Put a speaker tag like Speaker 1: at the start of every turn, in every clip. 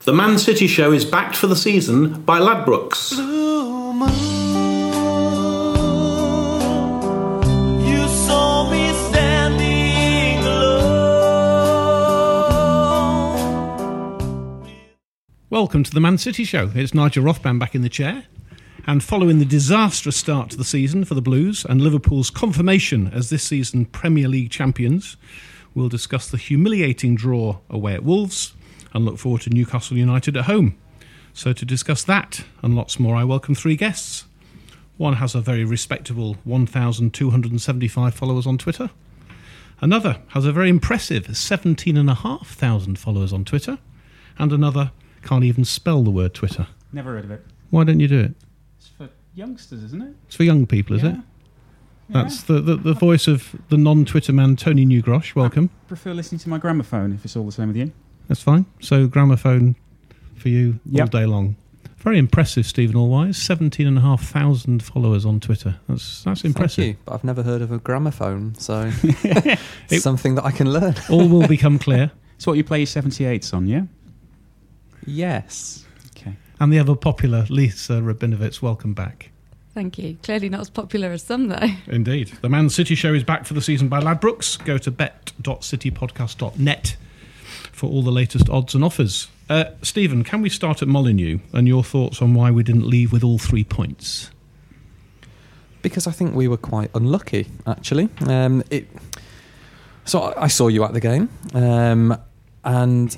Speaker 1: The Man City Show is backed for the season by Ladbrokes.
Speaker 2: You saw me standing alone.
Speaker 3: Welcome to the Man City Show. It's Nigel Rothband back in the chair. And following the disastrous start to the season for the Blues and Liverpool's confirmation as this season Premier League champions, we'll discuss the humiliating draw away at Wolves and look forward to Newcastle United at home. So, to discuss that and lots more, I welcome three guests. One has a very respectable 1,275 followers on Twitter. Another has a very impressive 17,500 followers on Twitter. And another can't even spell the word Twitter.
Speaker 4: Never heard of it.
Speaker 3: Why don't you do it?
Speaker 4: It's for youngsters, isn't it?
Speaker 3: It's for young people, is
Speaker 4: Yeah.
Speaker 3: it? That's the, the, the voice of the non Twitter man, Tony Newgrosh. Welcome.
Speaker 4: Prefer listening to my gramophone if it's all the same with you.
Speaker 3: That's fine. So, gramophone for you all day long. Very impressive, Stephen Allweis. 17,500 followers on Twitter. That's that's impressive.
Speaker 5: Thank you, but I've never heard of a gramophone, so
Speaker 3: It-
Speaker 5: it's something that I can learn.
Speaker 3: All will become clear.
Speaker 4: It's what you play your 78s on, yeah?
Speaker 5: yes.
Speaker 4: Okay.
Speaker 3: And the ever popular Lisa Rabinowitz, welcome back.
Speaker 6: Thank you. Clearly not as popular as some, though.
Speaker 3: Indeed. The Man City Show is back for the season by Ladbrokes. Go to bet.citypodcast.net for all the latest odds and offers. Uh, Stephen, can we start at Molineux and your thoughts on why we didn't leave with all three points?
Speaker 5: Because I think we were quite unlucky, actually. Um, it, so I saw you at the game, um, and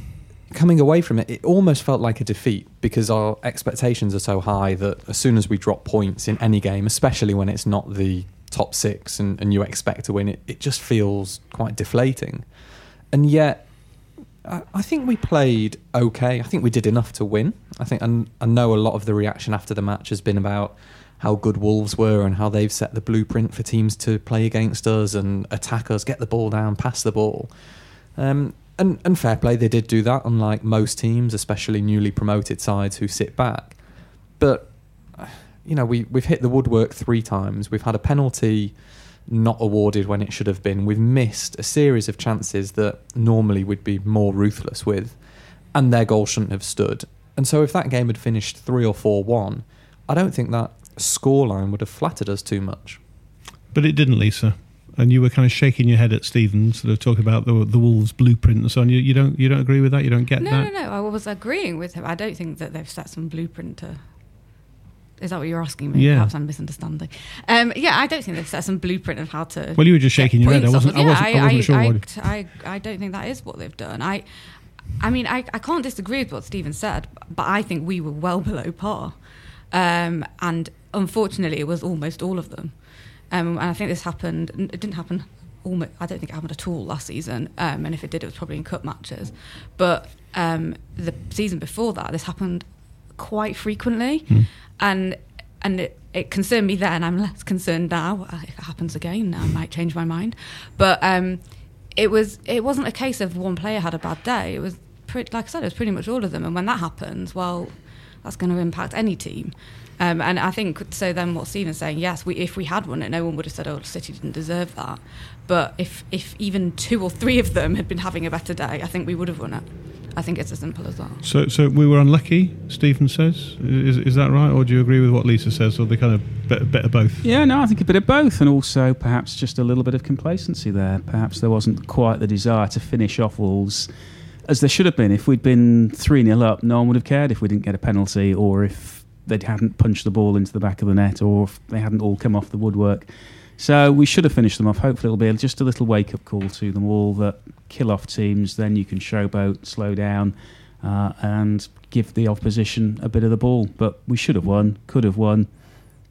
Speaker 5: coming away from it, it almost felt like a defeat because our expectations are so high that as soon as we drop points in any game, especially when it's not the top six and, and you expect to win, it, it just feels quite deflating. And yet, I think we played okay. I think we did enough to win. I think, and I know a lot of the reaction after the match has been about how good Wolves were and how they've set the blueprint for teams to play against us and attack us, get the ball down, pass the ball. Um, and, and fair play, they did do that, unlike most teams, especially newly promoted sides who sit back. But you know, we we've hit the woodwork three times. We've had a penalty not awarded when it should have been. We've missed a series of chances that normally we'd be more ruthless with, and their goal shouldn't have stood. And so, if that game had finished three or four one, I don't think that scoreline would have flattered us too much.
Speaker 3: But it didn't, Lisa. And you were kind of shaking your head at Stephen, sort of talking about the the Wolves blueprint and so on. You, you don't you don't agree with that? You don't get
Speaker 6: No,
Speaker 3: that?
Speaker 6: No, no, no. I was agreeing with him. I don't think that they've set some blueprint to. Is that what you're asking me?
Speaker 3: Yeah.
Speaker 6: Perhaps I'm misunderstanding. Um, yeah, I don't think they've set some blueprint of how to.
Speaker 3: Well, you were just shaking your head. I wasn't-
Speaker 6: of-
Speaker 3: I wasn't- I wasn't sure
Speaker 6: I,
Speaker 3: what-
Speaker 6: I, I don't think that is what they've done. I, I mean, I, I can't disagree with what Stephen said, but I think we were well below par, um, and unfortunately, it was almost all of them. Um, and I think this happened. It didn't happen. Almost, I don't think it happened at all last season. Um, and if it did, it was probably in cup matches. But um, the season before that, this happened quite frequently, and and it, it concerned me then. I'm less concerned now. Uh, If it happens again, I might change my mind. But um, it was it wasn't a case of one player had a bad day. It was pretty, like I said, it was pretty much all of them. And when that happens, well, that's going to impact any team. Um, and I think so. Then what Stephen's saying, yes, we, if we had won it, no one would have said, "Oh, City didn't deserve that." But if if even two or three of them had been having a better day, I think we would have won it. I think it's as simple as that.
Speaker 3: So, so we were unlucky. Stephen says, is, is that right, or do you agree with what Lisa says, or they kind of bit, bit of both?
Speaker 4: Yeah, no, I think a bit of both, and also perhaps just a little bit of complacency there. Perhaps there wasn't quite the desire to finish off Wolves as there should have been. If we'd been 3 0 up, no one would have cared if we didn't get a penalty or if they hadn't punched the ball into the back of the net or if they hadn't all come off the woodwork. So we should have finished them off. Hopefully, it'll be just a little wake up call to them all that kill off teams, then you can showboat, slow down, uh, and give the opposition a bit of the ball. But we should have won, could have won.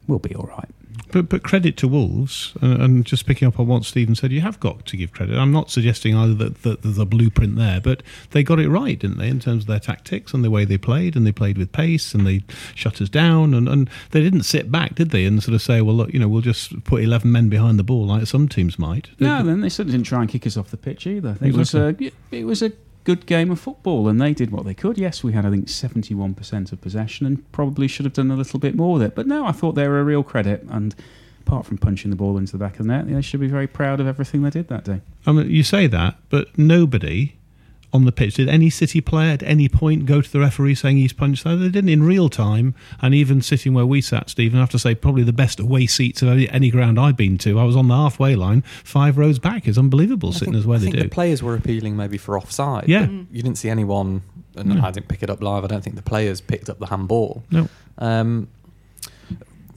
Speaker 4: We'll be all right.
Speaker 3: But but credit to Wolves, uh, and just picking up on what Stephen said, you have got to give credit. I'm not suggesting either that, that there's a blueprint there, but they got it right, didn't they, in terms of their tactics and the way they played, and they played with pace, and they shut us down, and, and they didn't sit back, did they, and sort of say, well, look, you know, we'll just put 11 men behind the ball like some teams might.
Speaker 4: No, then they certainly didn't try and kick us off the pitch either. It was a it was a good game of football, and they did what they could. Yes, we had I think seventy one percent of possession, and probably should have done a little bit more with it. But no, I thought they were a real credit, and apart from punching the ball into the back of the net, they should be very proud of everything they did that day.
Speaker 3: I mean, you say that, but nobody on the pitch did any City player at any point go to the referee saying he's punched? No, they didn't in real time. And even sitting where we sat, Stephen, I have to say, probably the best away seats of any, any ground I've been to. I was on the halfway line, five rows back. It's unbelievable
Speaker 5: I
Speaker 3: sitting
Speaker 5: think,
Speaker 3: as where
Speaker 5: I
Speaker 3: they
Speaker 5: think
Speaker 3: do.
Speaker 5: The players were appealing maybe for offside.
Speaker 3: Yeah.
Speaker 5: You didn't see anyone, and
Speaker 3: No.
Speaker 5: I didn't pick it up live. I don't think the players picked up the handball.
Speaker 3: No.
Speaker 5: Um,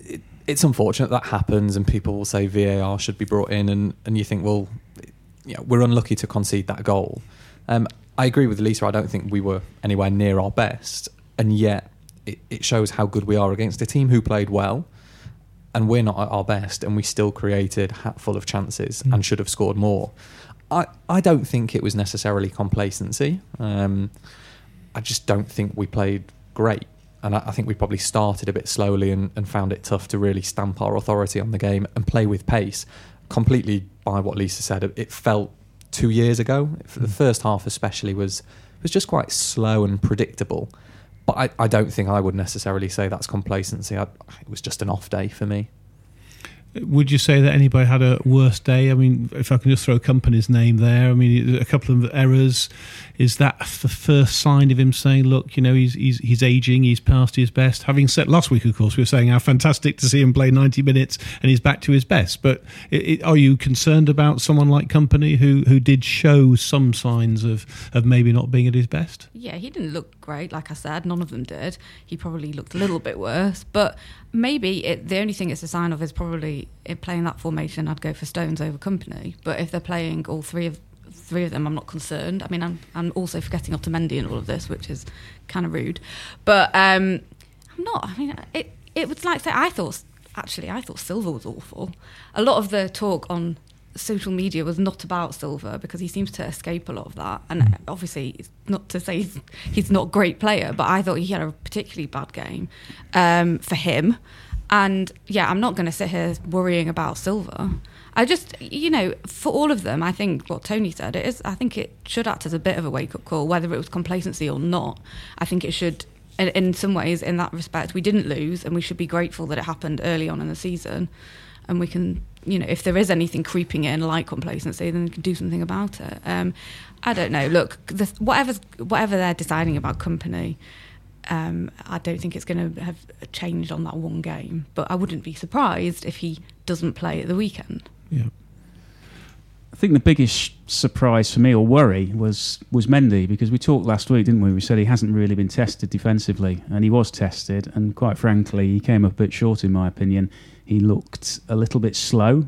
Speaker 5: it, it's unfortunate that happens, and people will say VAR should be brought in, and, and you think, well, you know, we're unlucky to concede that goal. Um, I agree with Lisa. I don't think we were anywhere near our best, and yet it, it shows how good we are against a team who played well. And we're not at our best, and we still created a hatful of chances
Speaker 3: Mm.
Speaker 5: and should have scored more. I, I don't think it was necessarily complacency. Um, I just don't think we played great. And I, I think we probably started a bit slowly and, and found it tough to really stamp our authority on the game and play with pace. Completely by what Lisa said, it felt two years ago. The hmm. first half, especially, was was just quite slow and predictable. But I, I don't think I would necessarily say that's complacency. I, it was just an off day for me.
Speaker 3: Would you say that anybody had a worse day? I mean, if I can just throw a Kompany's name there, I mean, a couple of errors. Is that the first sign of him saying, "Look, you know, he's he's he's aging, he's past his best"? Having said last week, of course, we were saying how fantastic to see him play ninety minutes and he's back to his best. But it, it, are you concerned about someone like Kompany who who did show some signs of of maybe not being at his best?
Speaker 6: Yeah, he didn't look great, like I said. None of them did. He probably looked a little bit worse. But maybe it, the only thing it's a sign of is probably in playing that formation, I'd go for Stones over Kompany. But if they're playing all three of three of them, I'm not concerned. I mean, I'm, I'm also forgetting Otamendi in all of this, which is kind of rude. But um, I'm not. I mean, it it was like say I thought actually I thought Silva was awful. A lot of the talk on social media was not about Silva because he seems to escape a lot of that. And obviously, it's not to say he's, he's not a great player, but I thought he had a particularly bad game um, for him. And yeah, I'm not going to sit here worrying about Silva. I just, you know, for all of them, I think what Tony said it is. I think it should act as a bit of a wake up call, whether it was complacency or not. I think it should, in, in some ways, in that respect, we didn't lose, and we should be grateful that it happened early on in the season, and we can, you know, if there is anything creeping in like complacency, then we can do something about it. Um, I don't know. Look, the, whatever whatever they're deciding about Kompany. Um, I don't think it's going to have changed on that one game, but I wouldn't be surprised if he doesn't play at the weekend.
Speaker 3: Yeah.
Speaker 4: I think the biggest surprise for me or worry was was Mendy because we talked last week, didn't we? We said he hasn't really been tested defensively, and he was tested, and quite frankly, he came up a bit short in my opinion. He looked a little bit slow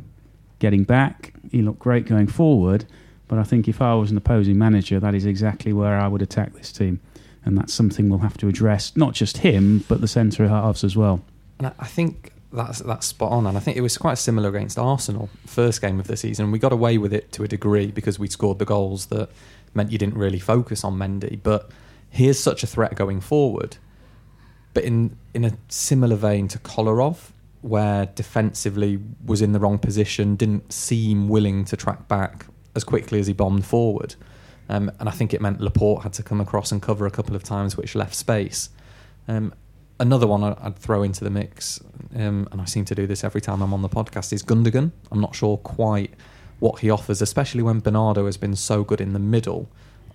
Speaker 4: getting back. He looked great going forward, but I think if I was an opposing manager, that is exactly where I would attack this team, and that's something we'll have to address. Not just him, but the centre halves as well.
Speaker 5: I- think that's that's spot on. And I think it was quite similar against Arsenal, first game of the season. We got away with it to a degree because we scored the goals that meant you didn't really focus on Mendy. But here's such a threat going forward. But in in a similar vein to Kolarov, where defensively was in the wrong position, didn't seem willing to track back as quickly as he bombed forward. Um, and I think it meant Laporte had to come across and cover a couple of times, which left space. Um, another one I'd throw into the mix, um, and I seem to do this every time I'm on the podcast, is Gundogan. I'm not sure quite what he offers, especially when Bernardo has been so good in the middle.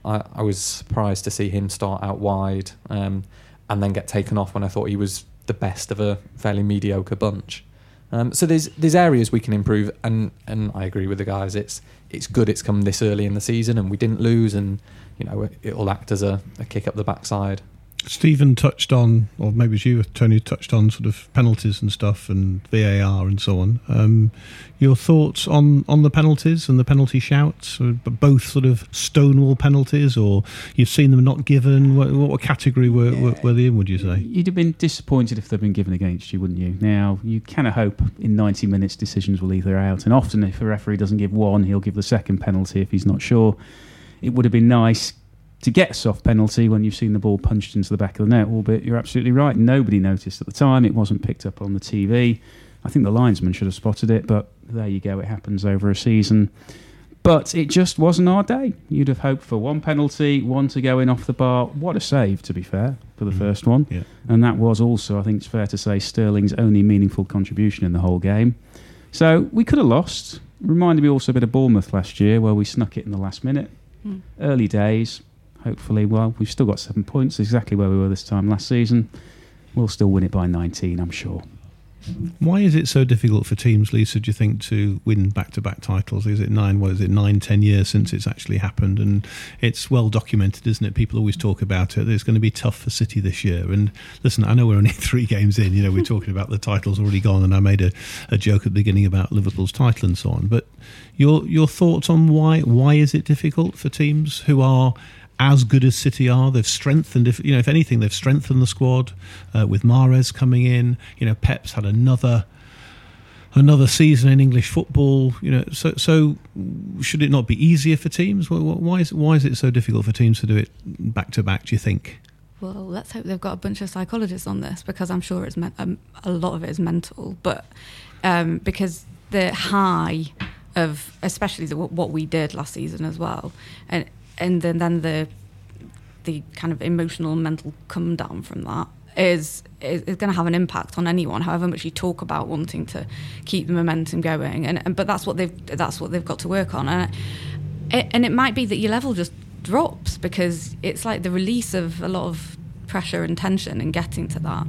Speaker 5: I, I was surprised to see him start out wide um, and then get taken off when I thought he was the best of a fairly mediocre bunch. Um, so there's there's areas we can improve, and, and I agree with the guys. It's it's good it's come this early in the season, and we didn't lose, and you know it, it'll act as a, a kick up the backside.
Speaker 3: Stephen touched on, or maybe it's you, Tony, touched on sort of penalties and stuff and VAR and so on. Um, your thoughts on, on the penalties and the penalty shouts? Uh, Both sort of Stonewall penalties, or you've seen them not given? What, what category were, were, were they in, would you say?
Speaker 4: You'd have been disappointed if they'd been given against you, wouldn't you? Now, you kind of hope in 90 minutes decisions will either out, and often if a referee doesn't give one, he'll give the second penalty if he's not sure. It would have been nice to get a soft penalty when you've seen the ball punched into the back of the net, albeit you're absolutely right. Nobody noticed at the time. It wasn't picked up on the TV. I think the linesman should have spotted it, but there you go. It happens over a season. But it just wasn't our day. You'd have hoped for one penalty, one to go in off the bar. What a save, to be fair, for the first one.
Speaker 3: Yeah.
Speaker 4: And that was also, I think it's fair to say, Sterling's only meaningful contribution in the whole game. So we could have lost. Reminded me also a bit of Bournemouth last year, where we snuck it in the last minute.
Speaker 6: Hmm.
Speaker 4: Early days. Hopefully, well, we've still got seven points, exactly where we were this time last season. We'll still win it by 19, I'm sure.
Speaker 3: Why is it so difficult for teams, Lisa, do you think, to win back to back titles? Is it nine, what is it, nine, ten years since it's actually happened? And it's well documented, isn't it? People always talk about it. It's going to be tough for City this year. And listen, I know we're only three games in, you know, we're talking about the titles already gone, and I made a, a joke at the beginning about Liverpool's title and so on. But your your thoughts on why why is it difficult for teams who are as good as City are. They've strengthened, if you know, if anything, they've strengthened the squad uh, with Mahrez coming in. You know, Pep's had another another season in English football. You know, so so should it not be easier for teams? Wh- wh- Why is why is it so difficult for teams to do it back to back? Do you think?
Speaker 6: Well, let's hope they've got a bunch of psychologists on this because I'm sure it's men- um, a lot of it is mental. But um, because the high of, especially the, what we did last season as well, and and then, then the the kind of emotional and mental come down from that is is, is going to have an impact on anyone. However much you talk about wanting to keep the momentum going, and, and but that's what they've that's what they've got to work on, and it, and it might be that your level just drops because it's like the release of a lot of pressure and tension and getting to that,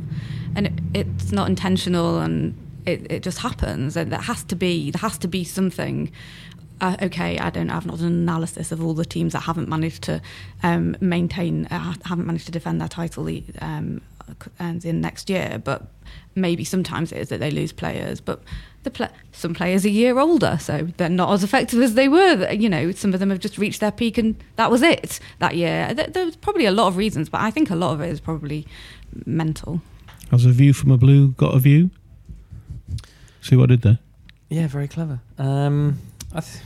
Speaker 6: and it, it's not intentional and it, it just happens, and there has to be there has to be something uh, okay, I don't have not an analysis of all the teams that haven't managed to um, maintain, uh, haven't managed to defend their title um, and in next year. But maybe sometimes it is that they lose players, but the pla some players are a year older, so they're not as effective as they were. You know, some of them have just reached their peak, and that was it that year. There- There's probably a lot of reasons, but I think a lot of it is probably mental.
Speaker 3: Has a view from a blue got a view? See what I did there?
Speaker 5: Yeah, very clever. Um, I, th-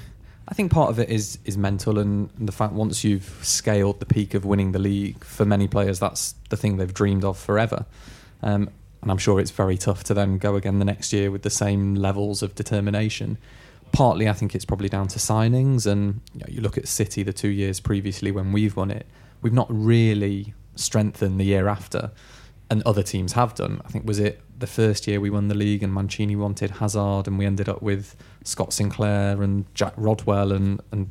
Speaker 5: I think part of it is is mental and the fact once you've scaled the peak of winning the league, for many players, that's the thing they've dreamed of forever. Um, and I'm sure it's very tough to then go again the next year with the same levels of determination. Partly, I think it's probably down to signings, and you, know, you look at City the two years previously when we've won it, we've not really strengthened the year after, and other teams have done. I think was it the first year we won the league and Mancini wanted Hazard, and we ended up with Scott Sinclair and Jack Rodwell and and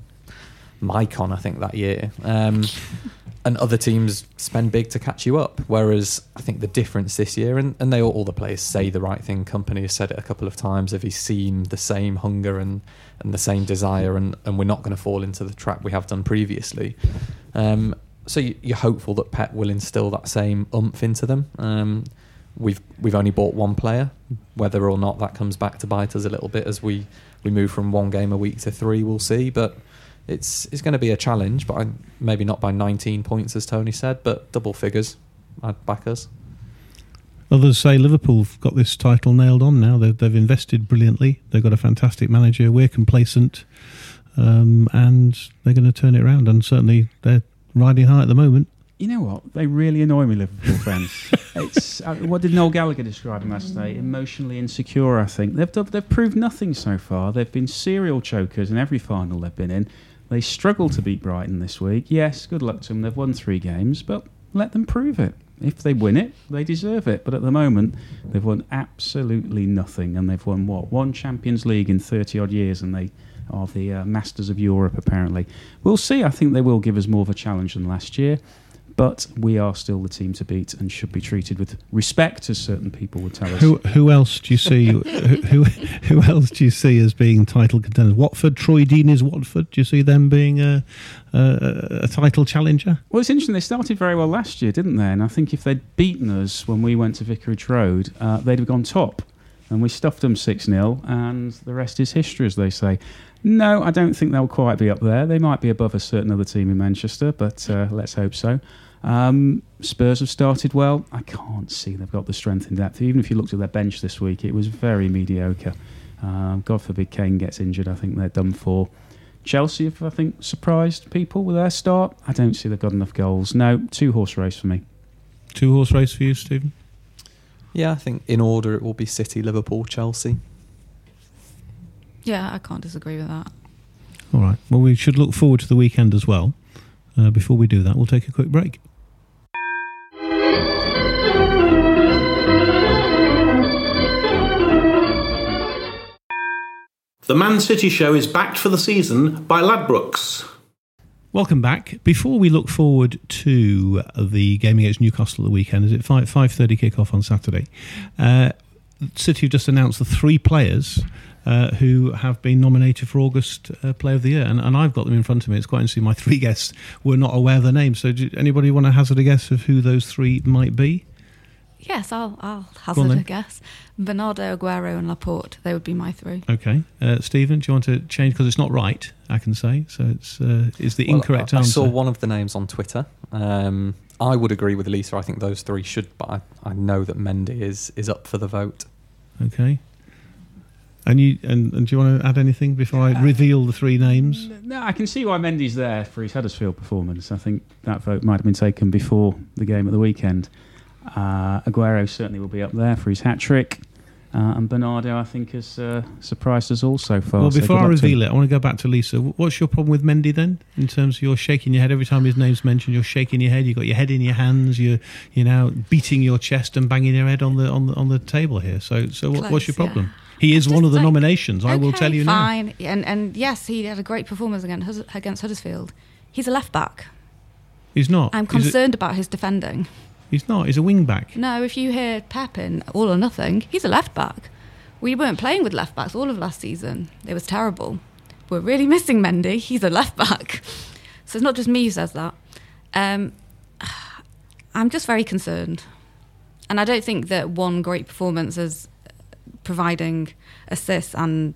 Speaker 5: Maicon, I think that year. Um, and other teams spend big to catch you up. Whereas I think the difference this year, and, and they all, all the players say the right thing. Kompany has said it a couple of times. Have you seen the same hunger and, and the same desire? And, and we're not going to fall into the trap we have done previously. Um, so you, you're hopeful that Pep will instill that same umph into them. Um, we've we've only bought one player. Whether or not that comes back to bite us a little bit as we, we move from one game a week to three, we'll see. But it's it's going to be a challenge, but I, maybe not by 19 points as Tony said, but double figures. I'd back us.
Speaker 3: Others say Liverpool've got this title nailed on now. They've, they've invested brilliantly. They've got a fantastic manager. We're complacent, um, and they're going to turn it around. And certainly they're riding high at the moment.
Speaker 4: You know what? They really annoy me, Liverpool fans. it's uh, what did Noel Gallagher describe them last night? Emotionally insecure. I think they've done, they've proved nothing so far. They've been serial chokers in every final they've been in. They struggled to beat Brighton this week. Yes, good luck to them. They've won three games, but let them prove it. If they win it, they deserve it. But at the moment, they've won absolutely nothing, and they've won what one Champions League in thirty odd years, and they are the uh, masters of Europe. Apparently, we'll see. I think they will give us more of a challenge than last year. But we are still the team to beat and should be treated with respect, as certain people would tell us.
Speaker 3: Who who else do you see? who, who who else do you see as being title contenders? Watford, Troy Deeney's Watford. Do you see them being a, a, a title challenger?
Speaker 4: Well, it's interesting. They started very well last year, didn't they? And I think if they'd beaten us when we went to Vicarage Road, uh, they'd have gone top. And we stuffed them 6 0, and the rest is history, as they say. No, I don't think they'll quite be up there. They might be above a certain other team in Manchester, but uh, let's hope so. Um, Spurs have started well. I can't see they've got the strength in depth. Even if you looked at their bench this week, it was very mediocre. Um, God forbid Kane gets injured. I think they're done for. Chelsea have, I think, surprised people with their start. I don't see they've got enough goals. No, two horse race for me.
Speaker 3: Two horse race for you, Stephen?
Speaker 5: Yeah, I think in order it will be City, Liverpool, Chelsea.
Speaker 6: Yeah, I can't disagree with that.
Speaker 3: All right. Well, we should look forward to the weekend as well. Uh, before we do that, we'll take a quick break.
Speaker 1: The Man City Show is backed for the season by Ladbrokes.
Speaker 3: Welcome back. Before we look forward to the game against Newcastle at the weekend, is it five five thirty kickoff on Saturday? Uh, City have just announced the three players uh, who have been nominated for August uh, Player of the Year, and, and I've got them in front of me. It's quite interesting. My three guests were not aware of their names. So, do anybody want to hazard a guess of who those three might be?
Speaker 6: Yes, I'll, I'll hazard a guess. Bernardo, Aguero, and Laporte. They would be my three.
Speaker 3: Okay, uh, Stephen, do you want to change because it's not right? I can say so. It's uh, it's the
Speaker 5: Well,
Speaker 3: incorrect
Speaker 5: I, I
Speaker 3: answer.
Speaker 5: saw one of the names on Twitter. Um, I would agree with Lisa. I think those three should, but I, I know that Mendy is is up for the vote.
Speaker 3: Okay. And you and, and do you want to add anything before I reveal the three names?
Speaker 4: No, I can see why Mendy's there for his Huddersfield performance. I think that vote might have been taken before the game at the weekend. Uh, Aguero certainly will be up there for his hat trick. Uh, and Bernardo, I think, has uh, surprised us all so far.
Speaker 3: Well, before
Speaker 4: good
Speaker 3: I
Speaker 4: luck to
Speaker 3: reveal it, I want to go back to Lisa. What's your problem with Mendy then? In terms of you're shaking your head every time his name's mentioned, you're shaking your head. You've got your head in your hands. You're you know beating your chest and banging your head on the on the on the table here. So so what, what's your
Speaker 6: problem? yeah.
Speaker 3: He is one of the nominations. I will tell you now.
Speaker 6: fine. And and yes, he had a great performance against against Huddersfield. He's a left back.
Speaker 3: He's not.
Speaker 6: I'm concerned about his defending.
Speaker 3: He's not. He's a wing back.
Speaker 6: No, if you hear Pep in All or Nothing, he's a left back. We weren't playing with left backs all of last season. It was terrible. We're really missing Mendy. He's a left back. So it's not just me who says that. Um, I'm just very concerned. And I don't think that one great performance is providing assists and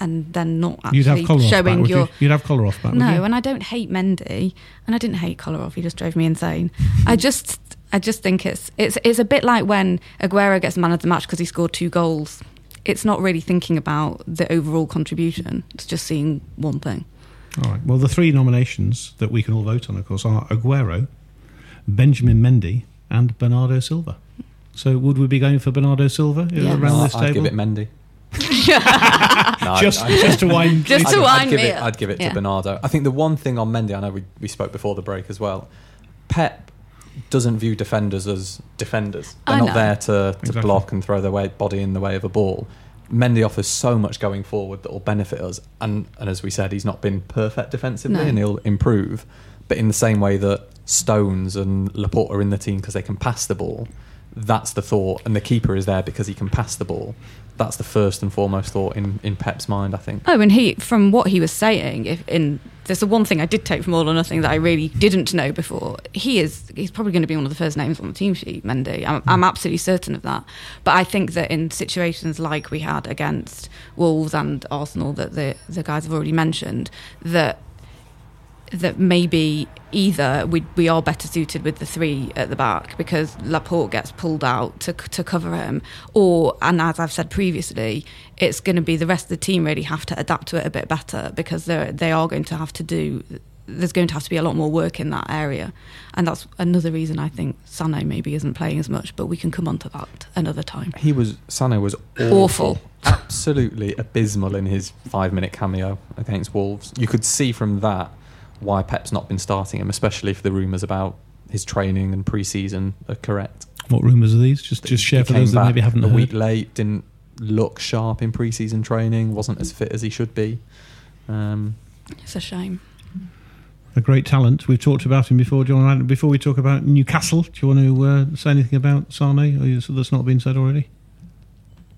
Speaker 6: and then not actually
Speaker 3: You'd have Kolarov back.
Speaker 6: showing
Speaker 3: Would
Speaker 6: your
Speaker 3: you? You'd have Kolarov back.
Speaker 6: no, and I don't hate Mendy, and I didn't hate Kolarov. He just drove me insane. I hmm. just, I just think it's it's it's a bit like when Aguero gets man of the match because he scored two goals. It's not really thinking about the overall contribution. It's just seeing one thing.
Speaker 3: All right. Well, the three nominations that we can all vote on, of course, are Aguero, Benjamin Mendy, and Bernardo Silva. So, would we be going for Bernardo Silva
Speaker 6: Yeah.
Speaker 3: around
Speaker 5: No,
Speaker 3: this
Speaker 5: I'd
Speaker 3: table?
Speaker 5: give it Mendy. No, I-
Speaker 3: just,
Speaker 5: I-
Speaker 3: just to wind.
Speaker 6: Just
Speaker 5: I'd,
Speaker 6: to
Speaker 5: I'd
Speaker 6: wind
Speaker 5: give
Speaker 6: me
Speaker 5: it.
Speaker 6: up.
Speaker 5: I'd give it
Speaker 6: Yeah.
Speaker 5: to Bernardo. I think the one thing on Mendy, I know we, we spoke before the break as well. Pep doesn't view defenders as defenders. They're
Speaker 6: I
Speaker 5: not
Speaker 6: know.
Speaker 5: there to, to
Speaker 3: Exactly.
Speaker 5: block and throw their way, body in the way of a ball. Mendy offers so much going forward that will benefit us. And, and as we said, he's not been perfect defensively
Speaker 6: No.
Speaker 5: and he'll improve. But in the same way that Stones and Laporte are in the team because they can pass the ball, that's the thought. And the keeper is there because he can pass the ball. That's the first and foremost thought in, in Pep's mind, I think.
Speaker 6: Oh, and he, from what he was saying, if in there's the one thing I did take from All or Nothing that I really didn't know before. He is he's probably going to be one of the first names on the team sheet, Mendy. I'm, hmm. I'm absolutely certain of that. But I think that in situations like we had against Wolves and Arsenal, that the the guys have already mentioned, that that maybe either we we are better suited with the three at the back because Laporte gets pulled out to to cover him, or and as I've said previously, it's going to be the rest of the team really have to adapt to it a bit better because they they are going to have to do. There's going to have to be a lot more work in that area, and that's another reason I think Sane maybe isn't playing as much. But we can come on to that another time.
Speaker 5: He was Sane was awful,
Speaker 6: Awful.
Speaker 5: absolutely abysmal in his five minute cameo against Wolves. You could see from that why Pep's not been starting him, especially if the rumours about his training and pre-season are correct.
Speaker 3: What rumours are these? Just just share
Speaker 5: He
Speaker 3: for those that maybe haven't
Speaker 5: a
Speaker 3: heard.
Speaker 5: week late, didn't look sharp in pre-season training, wasn't as fit as he should be. Um,
Speaker 6: It's a shame.
Speaker 3: A great talent. We've talked about him before. Do you want to, before we talk about Newcastle? Do you want to uh, say anything about Sane? Or that's not been said already.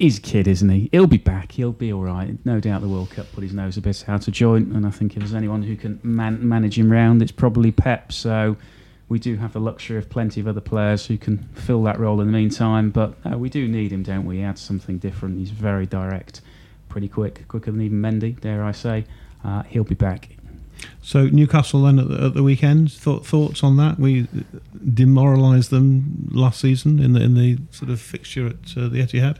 Speaker 4: He's a kid, isn't he? He'll be back. He'll be all right. No doubt the World Cup put his nose a bit out of joint, and I think if there's anyone who can man- manage him round, it's probably Pep. So we do have the luxury of plenty of other players who can fill that role in the meantime. But uh, we do need him, don't we? He adds something different. He's very direct, pretty quick, quicker than even Mendy, dare I say. Uh, he'll be back.
Speaker 3: So Newcastle then at the, at the weekend. Thought, thoughts on that? We demoralised them last season in the in the sort of fixture at uh, the Etihad.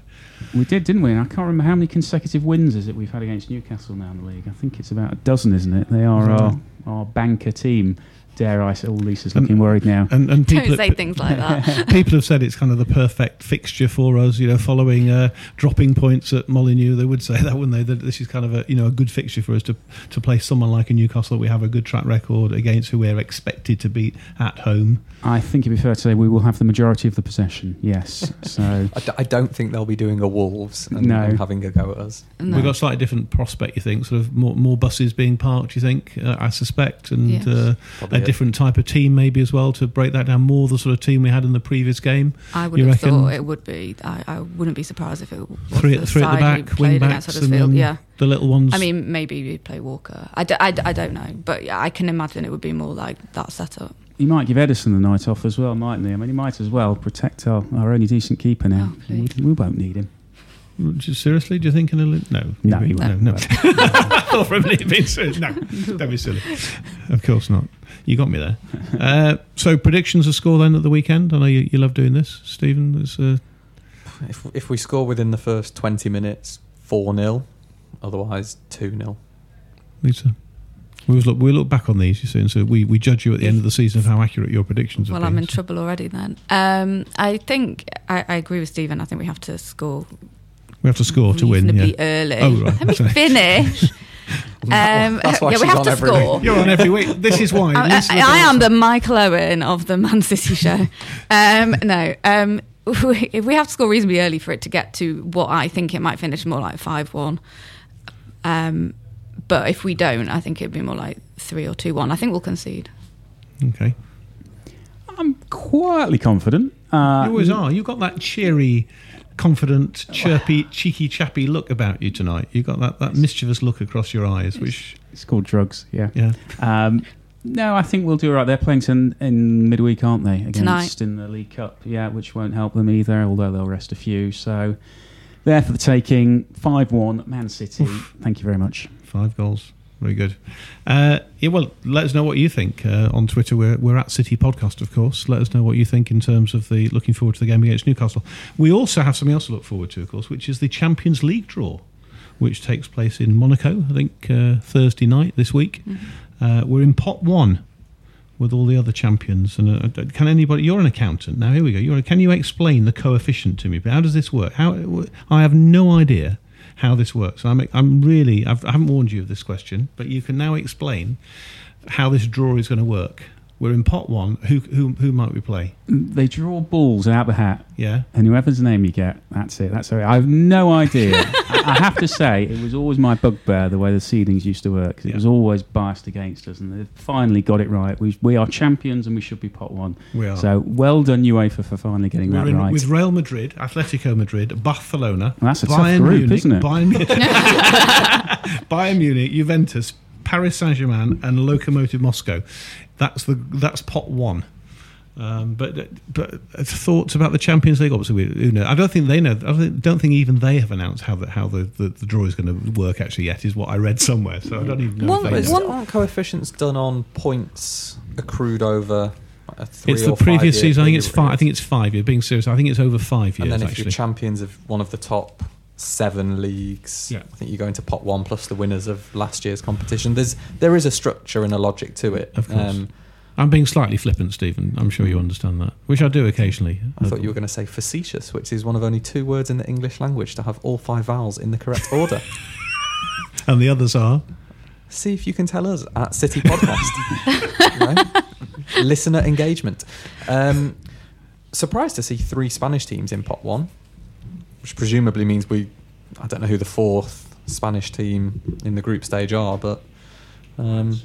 Speaker 4: We did, didn't we? And I can't remember how many consecutive wins is it we've had against Newcastle now in the league. I think it's about a dozen, isn't it? They are our, our banker team. Dare I say? Oh, Lisa's looking worried now.
Speaker 3: And, and people
Speaker 6: Don't say things like that.
Speaker 3: people have said it's kind of the perfect fixture for us. You know, following uh, dropping points at Molineux, they would say that, wouldn't they? That this is kind of a you know a good fixture for us to to play someone like a Newcastle. We have a good track record against who we're expected to beat at home.
Speaker 4: I think it'd be fair to say we will have the majority of the possession. Yes. So
Speaker 5: I, d- I don't think they'll be doing a Wolves and,
Speaker 4: No.
Speaker 5: and having a go at us.
Speaker 6: No.
Speaker 3: We've got a slightly different prospect. You think sort of more more buses being parked. You think uh, I suspect, and
Speaker 6: Yes.
Speaker 3: uh,
Speaker 5: Probably
Speaker 3: a
Speaker 5: it.
Speaker 3: Different type of team maybe as well to break that down. More the sort of team we had in the previous game.
Speaker 6: I would
Speaker 3: You
Speaker 6: have
Speaker 3: reckon?
Speaker 6: thought it would be. I, I wouldn't be surprised if it was
Speaker 3: Three,
Speaker 6: the
Speaker 3: three at the back,
Speaker 6: played
Speaker 3: wing
Speaker 6: against
Speaker 3: backs, and
Speaker 6: Huddersfield.
Speaker 3: then
Speaker 6: Yeah.
Speaker 3: the little ones.
Speaker 6: I mean, maybe we'd play Walker. I, d- I, d- I don't know, but yeah, I can imagine it would be more like that setup.
Speaker 4: he might give Ederson the night off as well, mightn't he? I mean, he might as well protect our, our only decent keeper now.
Speaker 6: Oh,
Speaker 4: we, we won't need him.
Speaker 3: Just seriously, do you think in a li- no?
Speaker 4: No,
Speaker 3: You-
Speaker 4: he
Speaker 3: no,
Speaker 4: won't.
Speaker 3: no. I thought for a minute you'd serious. No, don't be silly. Of course not. You got me there. Uh, so predictions of score then at the weekend. I know you, you love doing this, Stephen. There's, uh,
Speaker 5: If, if we score within the first 20 minutes, 4 0. Otherwise, 2 0.
Speaker 3: Lisa. We always look we look back on these, you see, and so we, we judge you at the end of the season of how accurate your predictions have
Speaker 6: Well,
Speaker 3: been.
Speaker 6: I'm in trouble already then. Um, I think I, I agree with Stephen. I think we have to score
Speaker 3: We have to score to win. Yeah.
Speaker 6: early.
Speaker 3: Oh, right.
Speaker 6: Let me finish. um,
Speaker 5: That's why
Speaker 6: yeah, we
Speaker 5: she's
Speaker 6: have
Speaker 5: on
Speaker 6: to
Speaker 5: every week.
Speaker 6: score.
Speaker 3: You're on every week. This is why.
Speaker 6: I,
Speaker 3: Lisa
Speaker 6: I, I am the Michael Owen of the Man City show. Um, no, um, if we have to score reasonably early for it to get to what I think it might finish more like five one. Um, but if we don't, I think it'd be more like three or two one. I think we'll concede.
Speaker 3: Okay.
Speaker 4: I'm quietly confident. Uh,
Speaker 3: You always are. You've got that cheery, confident, chirpy, cheeky, chappy look about you tonight. You've got that, that mischievous look across your eyes, which,
Speaker 4: It's called drugs, yeah.
Speaker 3: yeah.
Speaker 4: Um, no, I think we'll do all right. They're playing in, in midweek, aren't they? Against
Speaker 6: Tonight.
Speaker 4: in the League Cup, yeah, which won't help them either, although they'll rest a few. So there for the taking. 5 1, Man City. Thank you very much.
Speaker 3: Five goals. Very good. Uh, yeah, well, let us know what you think uh, on Twitter. We're, we're at City Podcast, of course. Let us know what you think in terms of the looking forward to the game against Newcastle. We also have something else to look forward to, of course, which is the Champions League draw, which takes place in Monaco, I think, uh, Thursday night this week. Uh, we're in pot one with all the other champions. And uh, can anybody? You're an accountant now. Here we go. You're, can you explain the coefficient to me? How does this work? How I have no idea how this works. I'm I'm really I've, I haven't warned you of this question, but you can now explain how this draw is going to work. We're in pot one. Who who who might we play?
Speaker 4: Mm, they draw balls out the hat,
Speaker 3: Yeah.
Speaker 4: and whoever's name you get, that's it. That's it. I have no idea. I, I have to say, it was always my bugbear the way the seedings used to work. 'cause It
Speaker 3: Yeah.
Speaker 4: was always biased against us, and they've finally got it right. We, we are champions, and we should be pot one.
Speaker 3: We are.
Speaker 4: So well done, UEFA, for finally getting
Speaker 3: We're
Speaker 4: that
Speaker 3: in
Speaker 4: right.
Speaker 3: with Real Madrid, Atletico Madrid, Barcelona.
Speaker 4: Well, that's a tough group,
Speaker 3: Munich,
Speaker 4: isn't it?
Speaker 3: Bayern, Mu- Bayern Munich, Juventus, Paris Saint Germain, and Lokomotiv Moscow. That's the that's pot one. Um, but but thoughts about the Champions League? Obviously, we, who knows? I don't think they know. I don't think, don't think even they have announced how the how the, the, the draw is going to work actually yet. Is what I read somewhere. So I don't even know.
Speaker 6: One-
Speaker 3: if they know.
Speaker 6: one-
Speaker 5: aren't coefficients done on points accrued over three
Speaker 3: It's the previous season. I think it's five. I think it's five years. Being serious, I think it's over five years.
Speaker 5: And then if
Speaker 3: actually,
Speaker 5: you're champions of one of the top seven leagues,
Speaker 3: Yeah.
Speaker 5: I think you go into pot one plus the winners of last year's competition. There's there is a structure and a logic to it.
Speaker 3: Of course.
Speaker 5: Um,
Speaker 3: I'm being slightly flippant, Stephen. I'm sure you understand that, which I do occasionally.
Speaker 5: I thought you were going to say facetious, which is one of only two words in the English language to have all five vowels in the correct order.
Speaker 3: And the others are.
Speaker 5: See if you can tell us at City Podcast. Listener engagement. Um, surprised to see three Spanish teams in pot one, which presumably means we. I don't know who the fourth Spanish team in the group stage are, but um,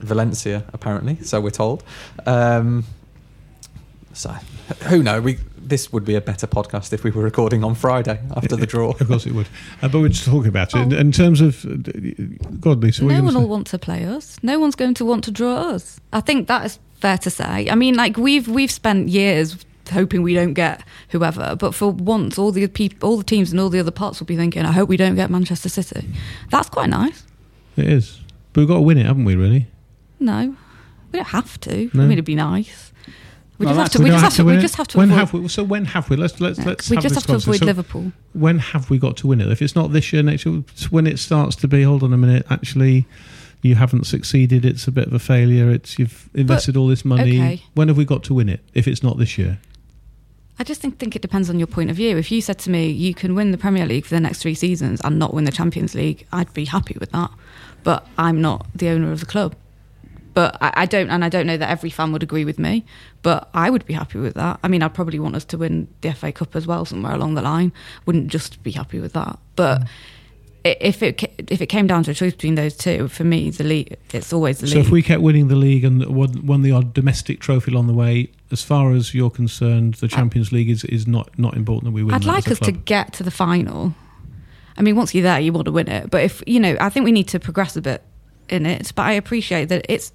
Speaker 5: Valencia apparently, so we're told. Um, so who knows? We this would be a better podcast if we were recording on Friday after the draw.
Speaker 3: Of course it would. Uh, but we're just talking about it. In, in terms of. Uh, God, Lisa,
Speaker 6: no
Speaker 3: you
Speaker 6: one will want to play us. No one's going to want to draw us. I think that is fair to say. I mean, like we've we've spent years hoping we don't get whoever, but for once, all the people, all the teams, and all the other parts will be thinking, "I hope we don't get Manchester City." That's quite nice.
Speaker 3: It is. But we've got to win it, haven't we, really?
Speaker 6: No, we don't have to.
Speaker 3: No.
Speaker 6: I mean, it'd be nice. We
Speaker 4: Well,
Speaker 6: just have to. We just have to. We just have to.
Speaker 3: When
Speaker 6: avoid,
Speaker 3: have we? So when have we? Let's let's
Speaker 6: Yeah,
Speaker 3: let's.
Speaker 6: we
Speaker 3: have
Speaker 6: just
Speaker 3: this
Speaker 6: have to avoid.
Speaker 3: So
Speaker 6: Liverpool.
Speaker 3: When have we got to win it? If it's not this year, next year, it's when it starts to be. Hold on a minute. Actually, you haven't succeeded. It's a bit of a failure. It's you've invested all this money.
Speaker 6: okay.
Speaker 3: When have we got to win it? If it's not this year,
Speaker 6: I just think, think it depends on your point of view. If you said to me, you can win the Premier League for the next three seasons and not win the Champions League, I'd be happy with that. But I'm not the owner of the club. But I, I don't, and I don't know that every fan would agree with me. But I would be happy with that. I mean, I'd probably want us to win the FA Cup as well somewhere along the line. Wouldn't just be happy with that. But i if it if it came down to a choice between those two, for me, the league, it's always the
Speaker 3: so
Speaker 6: league.
Speaker 3: if we kept winning the league and won, won the odd domestic trophy along the way, as far as you're concerned, the Champions League is, is not not important that we win.
Speaker 6: I'd like us to get to the final. I mean, once you're there, you want to win it. But if you know, I think we need to progress a bit in it. But I appreciate that it's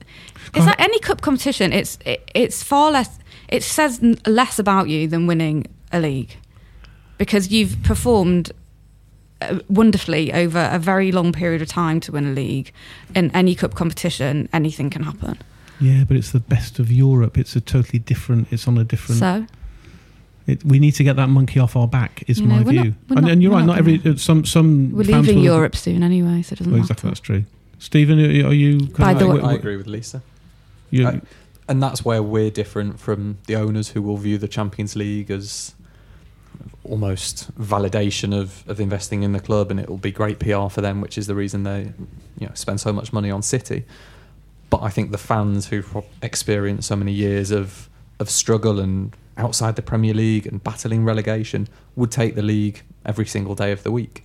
Speaker 6: it's like any cup competition. It's it, it's far less. It says less about you than winning a league because you've performed uh, wonderfully over a very long period of time to win a league. In any cup competition, anything can happen.
Speaker 3: Yeah, but it's the best of Europe. It's a totally different. It's on a different.
Speaker 6: So
Speaker 3: It, we need to get that monkey off our back. Is
Speaker 6: You know,
Speaker 3: my view.
Speaker 6: not-
Speaker 3: and,
Speaker 6: not-
Speaker 3: and you're right.
Speaker 6: not
Speaker 3: Not every
Speaker 6: gonna-
Speaker 3: uh, some some.
Speaker 6: we're leaving
Speaker 3: will-
Speaker 6: Europe soon anyway, so it doesn't
Speaker 3: Well,
Speaker 6: matter.
Speaker 3: exactly, that's true. Stephen, are are you?
Speaker 6: By the way-
Speaker 5: I agree with Lisa.
Speaker 3: you-
Speaker 5: I- and that's where we're different from the owners who will view the Champions League as almost validation of, of investing in the club and it will be great PR for them, which is the reason they you know spend so much money on City. But I think the fans who've experienced so many years of of struggle and outside the Premier League and battling relegation would take the league every single day of the week.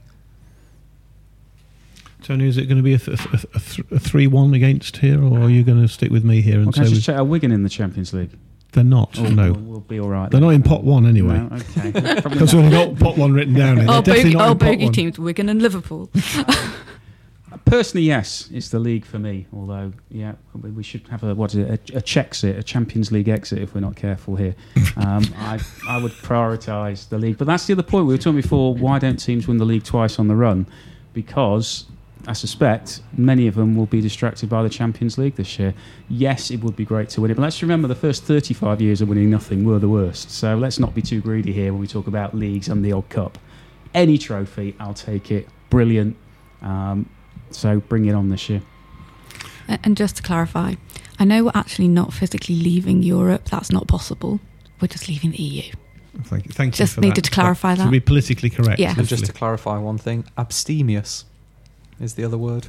Speaker 3: Tony, is it going to be a, th- a, th- a, th- a three-one against here, or are you going to stick with me here and
Speaker 4: Well, can I
Speaker 3: say
Speaker 4: just
Speaker 3: we-
Speaker 4: check? Are Wigan in the Champions League?
Speaker 3: they're not?
Speaker 4: Oh,
Speaker 3: no,
Speaker 4: we'll, we'll be all right.
Speaker 3: they're
Speaker 4: then.
Speaker 3: not in pot one anyway.
Speaker 4: No, okay.
Speaker 3: Because
Speaker 4: not.
Speaker 3: we've got pot one written down. Here.
Speaker 6: Oh,
Speaker 3: They're definitely
Speaker 6: bogey,
Speaker 3: not
Speaker 6: oh,
Speaker 3: in pot
Speaker 6: bogey
Speaker 3: one.
Speaker 6: teams, Wigan and Liverpool.
Speaker 4: Personally, yes, it's the league for me. Although, yeah, we we should have a what is it, a, a a Champions League exit if we're not careful here. Um, I, I would prioritise the league, but that's the other point we were talking before. Why don't teams win the league twice on the run? Because I suspect many of them will be distracted by the Champions League this year. Yes, it would be great to win it, but let's remember the first 35 years of winning nothing were the worst. So let's not be too greedy here when we talk about leagues and the odd cup. Any trophy, I'll take it. Brilliant. Um, so bring it on this year.
Speaker 6: And just to clarify, I know we're actually not physically leaving Europe. That's not possible. We're just leaving the EU.
Speaker 3: Thank you. Thank you
Speaker 6: Just needed
Speaker 3: that.
Speaker 6: to clarify that.
Speaker 3: To be politically correct.
Speaker 6: Yeah.
Speaker 5: And just to clarify one thing, abstemious is the other word.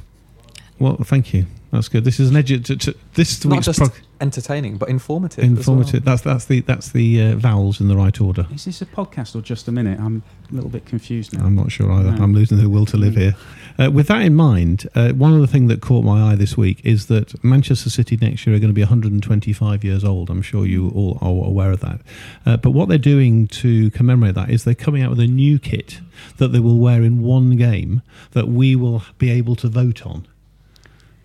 Speaker 3: well, thank you. That's good. This is an edu- t- t- This
Speaker 5: Not
Speaker 3: week's
Speaker 5: just
Speaker 3: prog-
Speaker 5: entertaining, but informative. as well.
Speaker 3: informative. That's that's the that's the uh, vowels in the right order.
Speaker 4: Is this a podcast or just a minute? I'm a little bit confused now.
Speaker 3: I'm not sure either.
Speaker 4: No.
Speaker 3: I'm losing the will to live
Speaker 4: Mm.
Speaker 3: here. Uh, with that in mind, uh, one of the things that caught my eye this week is that Manchester City next year are going to be 125 years old. I'm sure you all are aware of that. Uh, but what they're doing to commemorate that is they're coming out with a new kit that they will wear in one game that we will be able to vote on.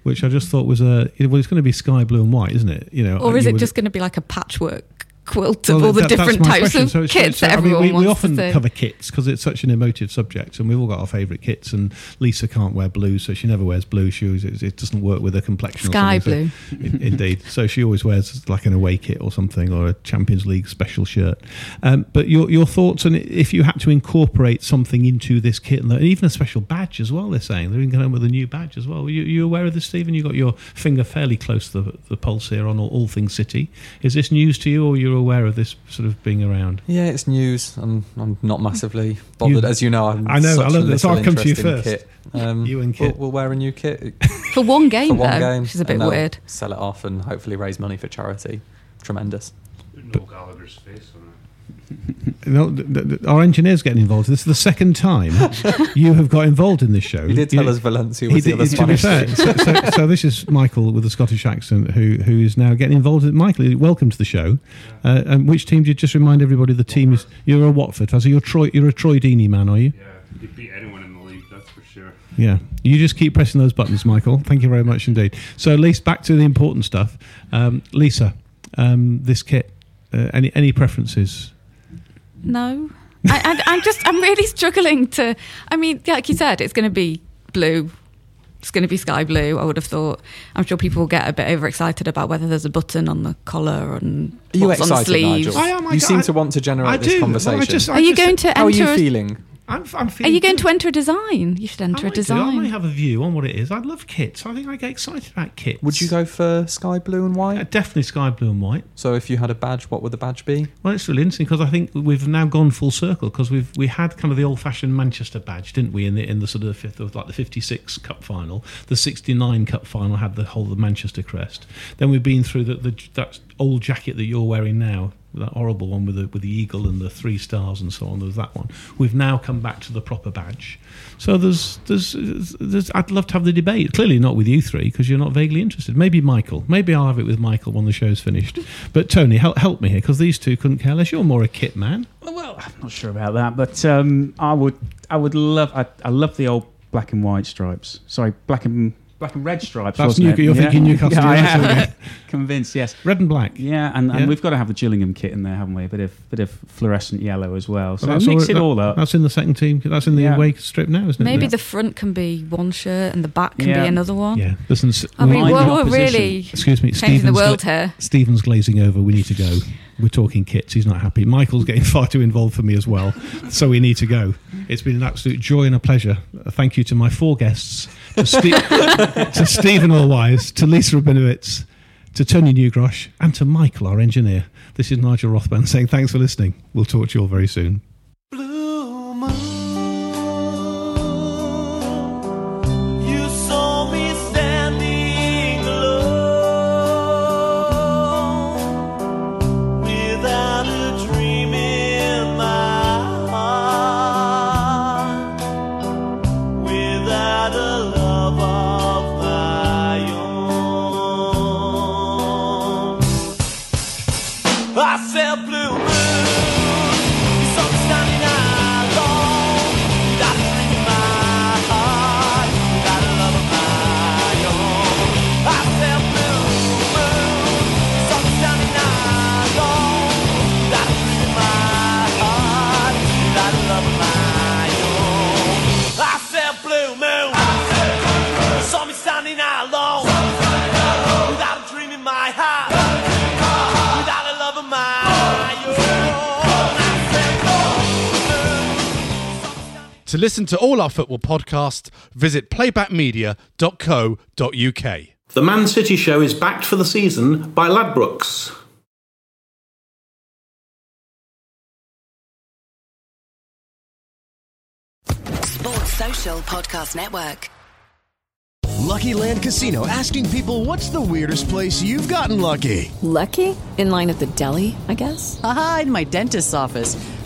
Speaker 3: Which I just thought was a well, it's going to be sky blue and white, isn't it? You know,
Speaker 6: Or is it
Speaker 3: would-
Speaker 6: just going to be like a patchwork quilt of
Speaker 3: well,
Speaker 6: all the
Speaker 3: that-
Speaker 6: different types
Speaker 3: question.
Speaker 6: of
Speaker 3: So
Speaker 6: kits
Speaker 3: so,
Speaker 6: that
Speaker 3: I mean,
Speaker 6: everyone
Speaker 3: we, we often cover kits because it's such an emotive subject, and we've all got our favourite kits. And Lisa can't wear blue, so she never wears blue shoes. It, it doesn't work with her complexion.
Speaker 6: Sky
Speaker 3: blue so- in- indeed. So she always wears like an away kit or something, or a Champions League special shirt. Um, but your your thoughts on if you had to incorporate something into this kit, and even a special badge as well. They're saying they're even going with a new badge as well. Are you, you aware of this, Stephen? You got your finger fairly close to the, the pulse here on all, all things City. Is this news to you, or you're you're aware of this sort of being around.
Speaker 5: Yeah, it's news. I'm, I'm not massively bothered.
Speaker 3: You-
Speaker 5: As you know, I'm
Speaker 3: I know,
Speaker 5: Such
Speaker 3: I love this.
Speaker 5: little
Speaker 3: I'll come to you
Speaker 5: interest
Speaker 3: first.
Speaker 5: Kit. Um,
Speaker 3: You and
Speaker 5: we'll-
Speaker 3: Kit.
Speaker 5: We'll, wear a new kit
Speaker 6: For one game,
Speaker 5: for one
Speaker 6: though,
Speaker 5: game,
Speaker 6: which is a bit
Speaker 5: and
Speaker 6: weird.
Speaker 5: Sell it off and hopefully raise money for charity. Tremendous.
Speaker 7: Noel Gallagher's face on it.
Speaker 3: No, th- th- th- our engineer's getting involved. This is the second time you have got involved in this show.
Speaker 5: He did tell
Speaker 3: You-
Speaker 5: us Valencia
Speaker 3: He
Speaker 5: was the
Speaker 3: did-
Speaker 5: other
Speaker 3: to be
Speaker 5: Spanish
Speaker 3: fair, so, so, so this is Michael with a Scottish accent who who is now getting involved. Michael, welcome to the show. Uh, and which team? Did you just remind everybody the team is? You're a Watford. So you're Troy. You're a Troy Deeney man, are you?
Speaker 7: Yeah, you beat anyone in the league, that's for sure.
Speaker 3: Yeah. You just keep pressing those buttons, Michael. Thank you very much indeed. So, at least back to the important stuff. Um, Lisa, um, this kit. Uh, any any preferences?
Speaker 6: No, I, I, I'm just I'm really struggling to. I mean, yeah, like you said, it's going to be blue. It's going to be sky blue. I would have thought. I'm sure people will get a bit overexcited about whether there's a button on the collar and
Speaker 5: Are you
Speaker 6: what's on the
Speaker 5: excited,
Speaker 6: sleeves.
Speaker 5: Nigel?
Speaker 3: I am, I
Speaker 5: you seem
Speaker 3: I-
Speaker 5: to want to generate
Speaker 3: I
Speaker 5: this
Speaker 3: do. Well, I
Speaker 5: conversation.
Speaker 3: just- I
Speaker 6: Are you
Speaker 3: just-
Speaker 6: going to
Speaker 5: How are you
Speaker 6: a-
Speaker 5: feeling?
Speaker 3: I'm, I'm
Speaker 6: Are you going
Speaker 3: good.
Speaker 6: to enter a design? You should enter a
Speaker 3: design. do. I might
Speaker 6: design.
Speaker 3: have a view on what it is. I love kits. I think I get excited about kits.
Speaker 5: Would you go for sky blue and white?
Speaker 3: Uh, definitely sky blue and white.
Speaker 5: So if you had a badge, what would the badge be?
Speaker 3: Well, it's really interesting because I think we've now gone full circle because we've we had kind of the old-fashioned Manchester badge, didn't we? In the in the sort of fifth of like the '56 Cup final, the '69 Cup final had the whole of the Manchester crest. Then we've been through the, the that old jacket that you're wearing now, that horrible one with the with the eagle and the three stars and so on. There's that one. We've now come back to the proper badge. So there's there's, there's I'd love to have the debate. Clearly not with you three because you're not vaguely interested. Maybe Michael. Maybe I'll have it with Michael when the show's finished. But Tony, help help me here because these two couldn't care less. You're more a kit man.
Speaker 4: Well, I'm not sure about that, but um, I would, I would love, I, I love the old black and white stripes. Sorry, black and black and red stripes.
Speaker 3: That's
Speaker 4: wasn't
Speaker 3: Newca-
Speaker 4: it?
Speaker 3: you're thinking Newcastle
Speaker 4: Yeah, I
Speaker 3: United,
Speaker 4: am. Convinced, yes.
Speaker 3: Red and black.
Speaker 4: Yeah, and, and
Speaker 3: Yeah.
Speaker 4: we've got to have the Gillingham kit in there, haven't we? A bit of bit of fluorescent yellow as well. So
Speaker 3: Well,
Speaker 4: mix
Speaker 3: all,
Speaker 4: it
Speaker 3: that-
Speaker 4: all up.
Speaker 3: That's in the second team. That's in the
Speaker 4: Yeah.
Speaker 3: away strip now, isn't it?
Speaker 6: Maybe the front can be one shirt and the back can
Speaker 4: Yeah.
Speaker 6: be another one.
Speaker 3: Yeah. Listen.
Speaker 6: I mean,
Speaker 4: Mind
Speaker 6: we're, we're really
Speaker 3: Excuse me,
Speaker 6: changing the world
Speaker 3: gla-
Speaker 6: here.
Speaker 3: Steven's glazing over. We need to go. We're talking kits. He's not happy. Michael's getting far too involved for me as well. So we need to go. It's been an absolute joy and a pleasure. Thank you to my four guests, to, Ste- to Steven Allweis, to Lisa Rabinowitz, to Tony Newgrosh, and to Michael, our engineer. This is Nigel Rothband saying thanks for listening. We'll talk to you all very soon.
Speaker 8: To listen to all our football podcasts, visit playbackmedia.co.uk.
Speaker 1: The Man City Show is backed for the season by Ladbrokes.
Speaker 9: Sports Social Podcast Network.
Speaker 10: Lucky Land Casino asking people what's the weirdest place you've gotten lucky?
Speaker 11: Lucky? In line at the deli, I guess?
Speaker 12: Aha, in my dentist's office.